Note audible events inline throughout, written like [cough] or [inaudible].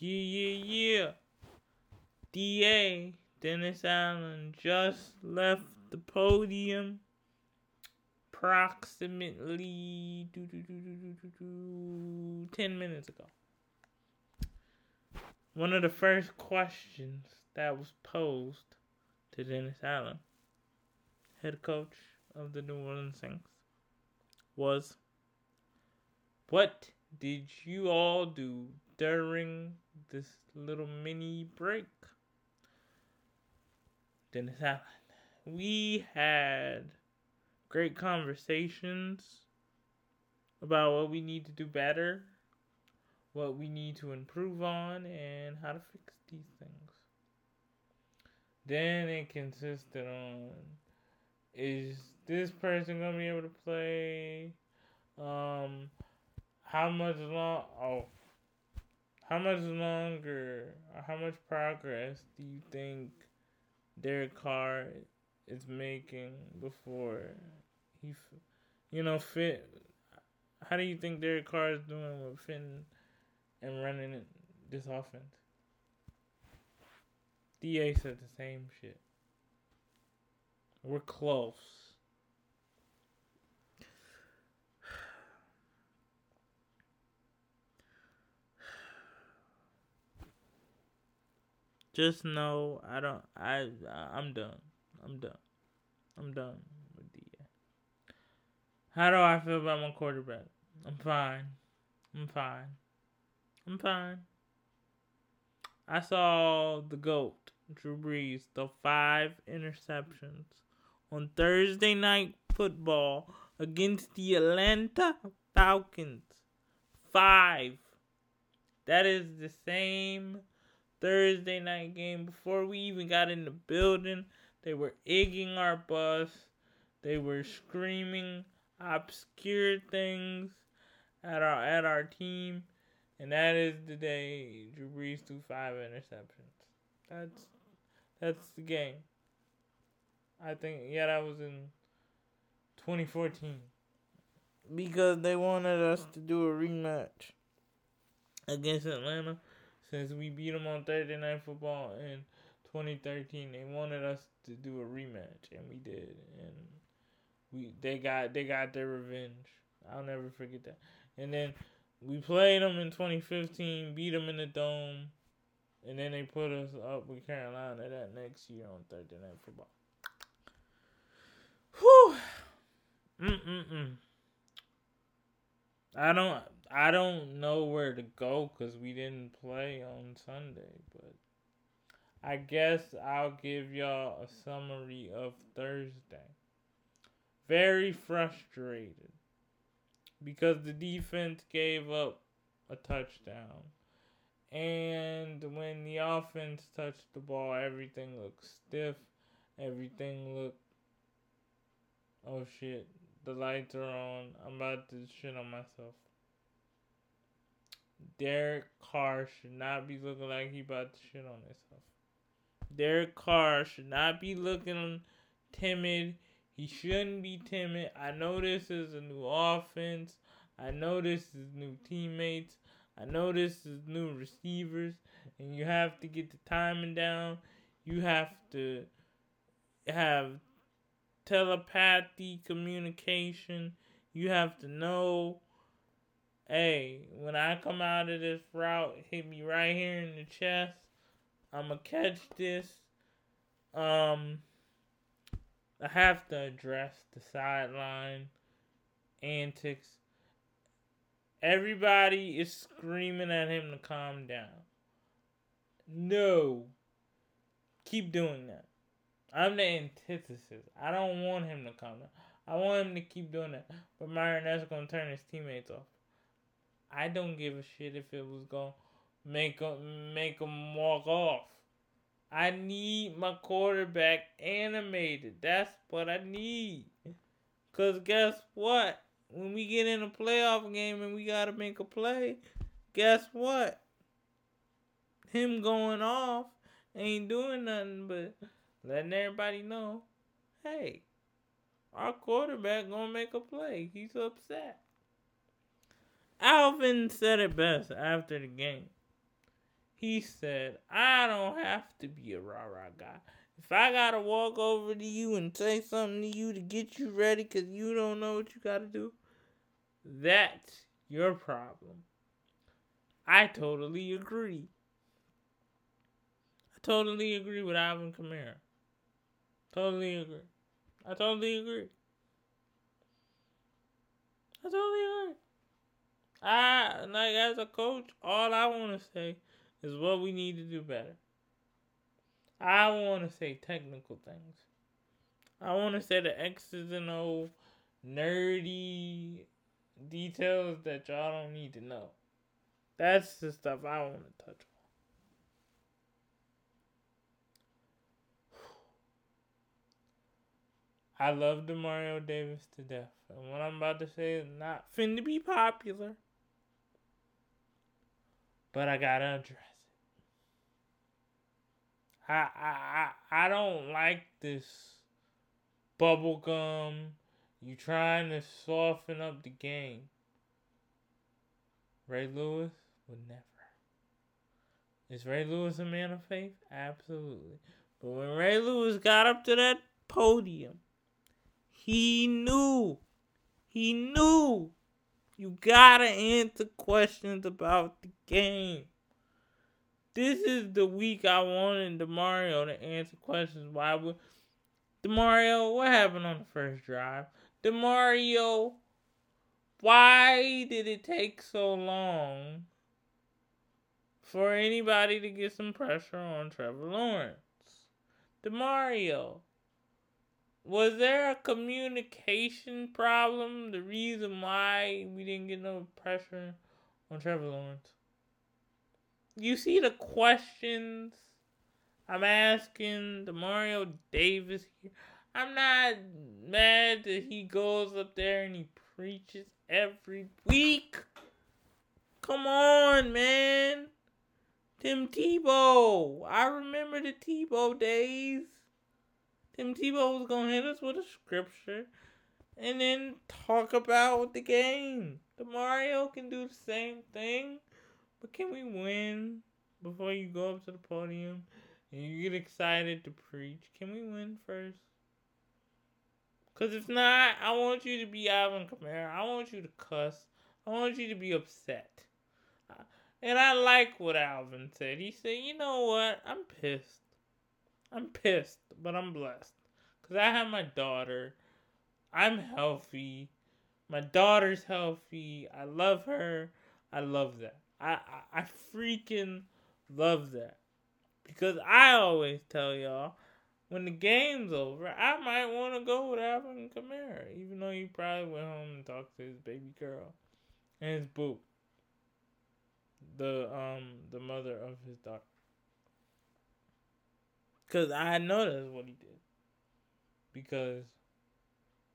Yeah, yeah, yeah. DA, Dennis Allen, just left the podium approximately 10 minutes ago. One of the first questions that was posed to Dennis Allen, head coach of the New Orleans Saints, was What did you all do during this little mini break? Dennis Allen. We had great conversations about what we need to do better, what we need to improve on, and how to fix these things. Then it consisted on is this person gonna be able to play? Um, how much long? Oh, how much longer? Uh, how much progress do you think Derek Carr is making before he, you know, fit? How do you think Derek Carr is doing with fitting and running it this offense? DA said the same shit. We're close. Just know I don't I I'm done. I'm done. I'm done with DA. How do I feel about my quarterback? I'm fine. I'm fine. I'm fine. I saw the GOAT, Drew Brees, the five interceptions on Thursday night football against the Atlanta Falcons. Five. That is the same Thursday night game before we even got in the building. They were egging our bus. They were screaming obscure things at our at our team. And that is the day Drew Brees threw five interceptions. That's that's the game. I think yeah, that was in 2014. Because they wanted us to do a rematch against Atlanta since we beat them on Thursday Night Football in 2013. They wanted us to do a rematch and we did. And we they got they got their revenge. I'll never forget that. And then we played them in 2015, beat them in the dome, and then they put us up with Carolina that next year on Thursday Night Football. Whew. Mm-mm-mm. I don't I don't know where to go because we didn't play on Sunday, but I guess I'll give y'all a summary of Thursday. Very frustrated because the defense gave up a touchdown. And when the offense touched the ball, everything looked stiff. Everything looked. Oh shit, the lights are on. I'm about to shit on myself. Derek Carr should not be looking like he about to shit on himself. Derek Carr should not be looking timid. He shouldn't be timid. I know this is a new offense. I know this is new teammates. I know this is new receivers. And you have to get the timing down. You have to have telepathy communication. You have to know hey, when I come out of this route, hit me right here in the chest. I'ma catch this. Um, I have to address the sideline antics. Everybody is screaming at him to calm down. No. Keep doing that. I'm the antithesis. I don't want him to come. I want him to keep doing that. But going to turn his teammates off. I don't give a shit if it was to make him make him walk off. I need my quarterback animated. That's what I need. Because guess what? When we get in a playoff game and we got to make a play, guess what? Him going off ain't doing nothing but letting everybody know hey, our quarterback to make a play. He's upset. Alvin said it best after the game. He said, I don't have to be a rah rah guy. If I gotta walk over to you and say something to you to get you ready because you don't know what you gotta do, that's your problem. I totally agree. I totally agree with Alvin Kamara. Totally agree. I totally agree. I totally agree. I like as a coach, all I want to say is what we need to do better. I want to say technical things. I want to say the X's and O nerdy details that y'all don't need to know. That's the stuff I want to touch I love Demario Davis to death. And what I'm about to say is not finna be popular. But I gotta address it. I I I, I don't like this bubblegum. You trying to soften up the game. Ray Lewis would never. Is Ray Lewis a man of faith? Absolutely. But when Ray Lewis got up to that podium, he knew. He knew. You gotta answer questions about the game. This is the week I wanted Demario to answer questions. Why would Demario? What happened on the first drive? Demario, why did it take so long for anybody to get some pressure on Trevor Lawrence? Demario, was there a communication problem? The reason why we didn't get no pressure on Trevor Lawrence? you see the questions I'm asking Demario Davis here. I'm not mad that he goes up there and he preaches every week. Come on, man. Tim Tebow. I remember the Tebow days. Tim Tebow was to hit us with a scripture and then talk about the game. Demario can do the same thing. But can we win before you go up to the podium and you get excited to preach? Can we win first? Because if not, I want you to be Alvin Kamara. I want you to cuss. I want you to be upset. Uh, and I like what Alvin said. He said, you know what? I'm pissed. I'm pissed, but I'm blessed. Because I have my daughter. I'm healthy. My daughter's healthy. I love her. I love that. I, I, I freaking love that. Because I always tell y'all, when the game's over, I might want to go with Alvin Kamara, even though he probably went home and talked to his baby girl and his boo, the um the mother of his daughter. Cause I know that's what he did. Because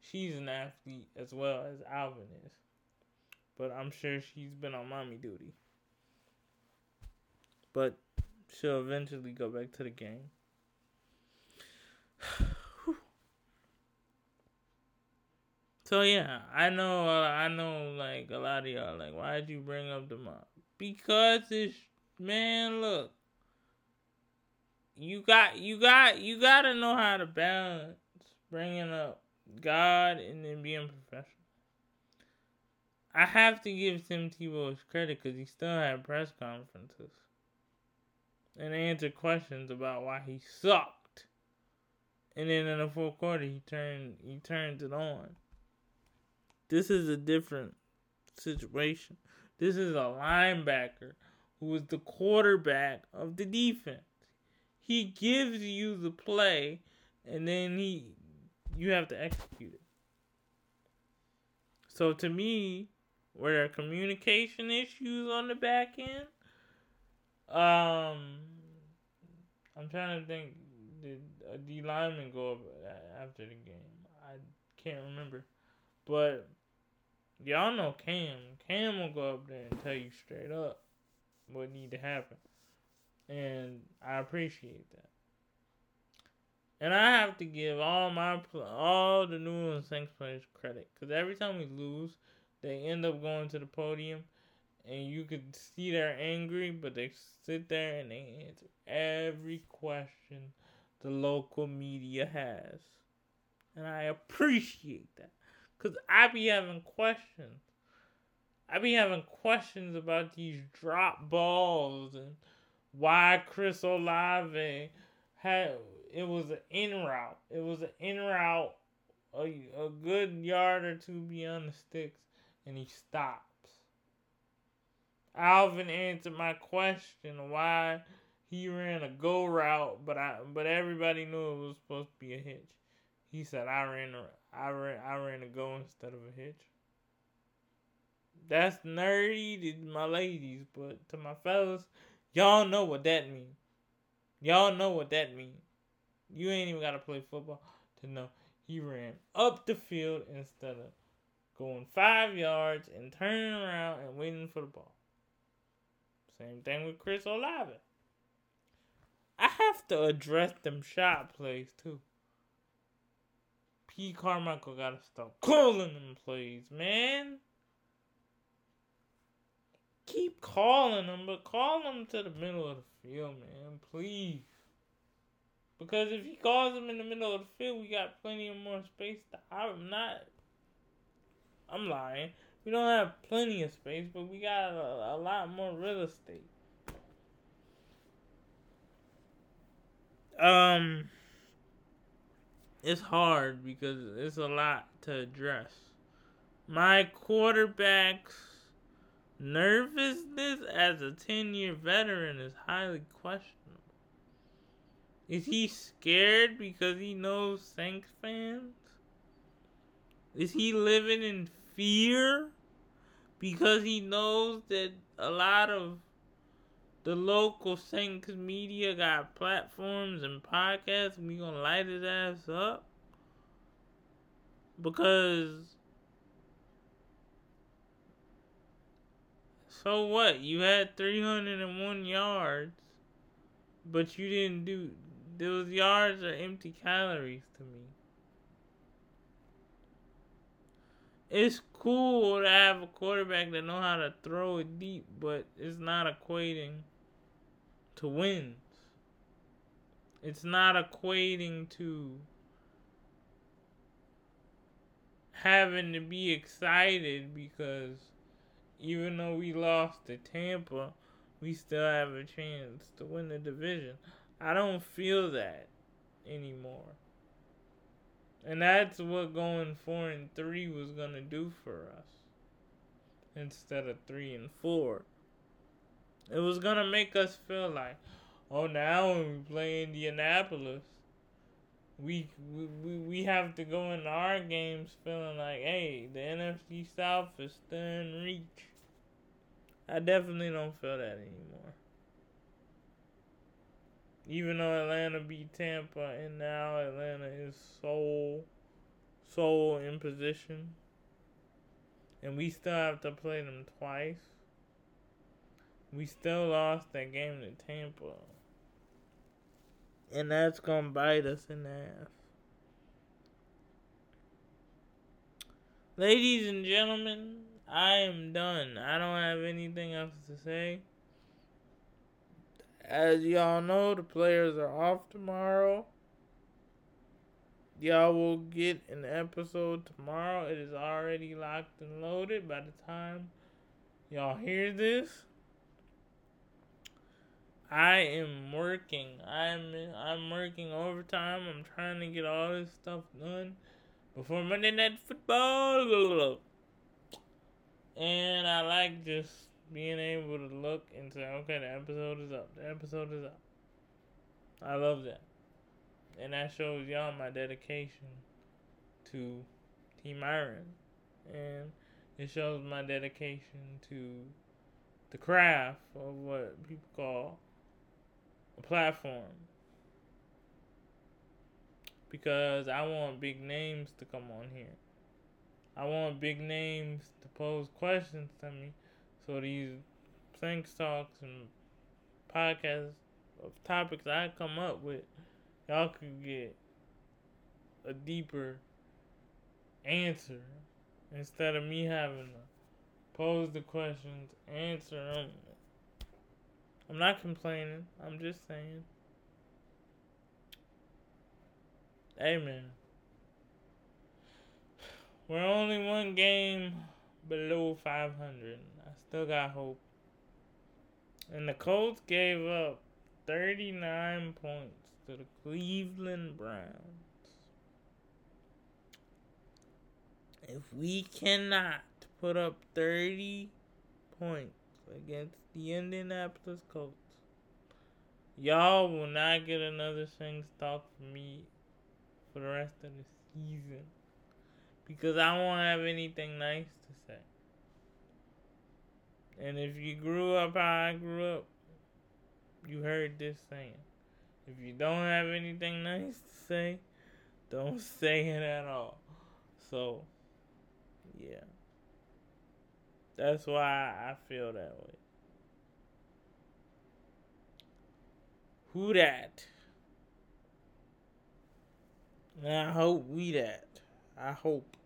she's an athlete as well as Alvin is, but I'm sure she's been on mommy duty but she'll eventually go back to the game. [sighs] so yeah, I know, uh, I know, like a lot of y'all, like, why did you bring up the mob? Because it's man, look, you got, you got, you got to know how to balance bringing up God and then being professional. I have to give Tim Tebow his credit because he still had press conferences and answered questions about why he sucked. And then in the fourth quarter, he turned he turned it on. This is a different situation. This is a linebacker who is the quarterback of the defense. He gives you the play, and then he you have to execute it. So to me, were there communication issues on the back end? Um, I'm trying to think. Did a D lineman go up after the game? I can't remember, but y'all know Cam. Cam will go up there and tell you straight up what need to happen, and I appreciate that. And I have to give all my all the New Orleans Saints players credit because every time we lose, they end up going to the podium and you could see they're angry, but they sit there and they answer every question the local media has. And I appreciate that. Because I be having questions. I be having questions about these drop balls and why Chris Olave had it was an in route. It was an in route, a, a good yard or two beyond the sticks, and he stops. Alvin answered my question why he ran a go route, but I but everybody knew it was supposed to be a hitch. He said I ran a I ran I ran a go instead of a hitch. That's nerdy to my ladies, but to my fellas, y'all know what that means. Y'all know what that means. You ain't even gotta play football to know he ran up the field instead of going five yards and turning around and waiting for the ball. Same thing with Chris Olave. I have to address them shot plays too. P. Carmichael gotta stop calling them plays, man. Keep calling them, but call them to the middle of the field, man, please. Because if he calls them in the middle of the field, we got plenty of more space. To, I'm not. I'm lying. We don't have plenty of space, but we got a, a lot more real estate. Um, it's hard because it's a lot to address. My quarterback's nervousness as a 10 year veteran is highly questionable. Is he scared because he knows Saints fans? Is he living in fear because he knows that a lot of the local Saints media got platforms and podcasts and we gonna light his ass up? Because so what? You had 301 yards, but you didn't do those yards are empty calories to me. It's cool to have a quarterback that know how to throw it deep, but it's not equating to wins. It's not equating to having to be excited because even though we lost to Tampa, we still have a chance to win the division. I don't feel that anymore. And that's what going four and three was gonna do for us. Instead of three and four. It was gonna make us feel like, oh now when we play Indianapolis, we we we have to go into our games feeling like, hey, the NFC South is still in reach. I definitely don't feel that anymore even though Atlanta beat Tampa and now Atlanta is so so in position and we still have to play them twice. We still lost that game to Tampa. And that's gonna bite us in the ass. Ladies and gentlemen, I am done. I don't have anything else to say. As y'all know, the players are off tomorrow. Y'all will get an episode tomorrow. It is already locked and loaded by the time y'all hear this. I am working. I'm I'm working overtime. I'm trying to get all this stuff done before Monday Night Football. And I like just being able to look and say, okay, the episode is up. The episode is up. I love that. And that shows y'all my dedication to Team Iron. And it shows my dedication to the craft of what people call platform. Because I want big names to come on here. I want big names to pose questions to me so these Saints talks and podcasts of topics I come up with, y'all can get a deeper answer instead of me having to pose the questions, answer them. I'm not complaining. I'm just saying. Amen. We're only one game below 500. I still got hope. And the Colts gave up 39 points to the Cleveland Browns. If we cannot put up 30 points against the Indianapolis Colts, y'all will not get another Saints talk from me for the rest of the season. Because I won't have anything nice to say. And if you grew up how I grew up, you heard this saying. If you don't have anything nice to say, don't say it at all. So, yeah. That's why I feel that way. Who that? And I hope we that. I hope.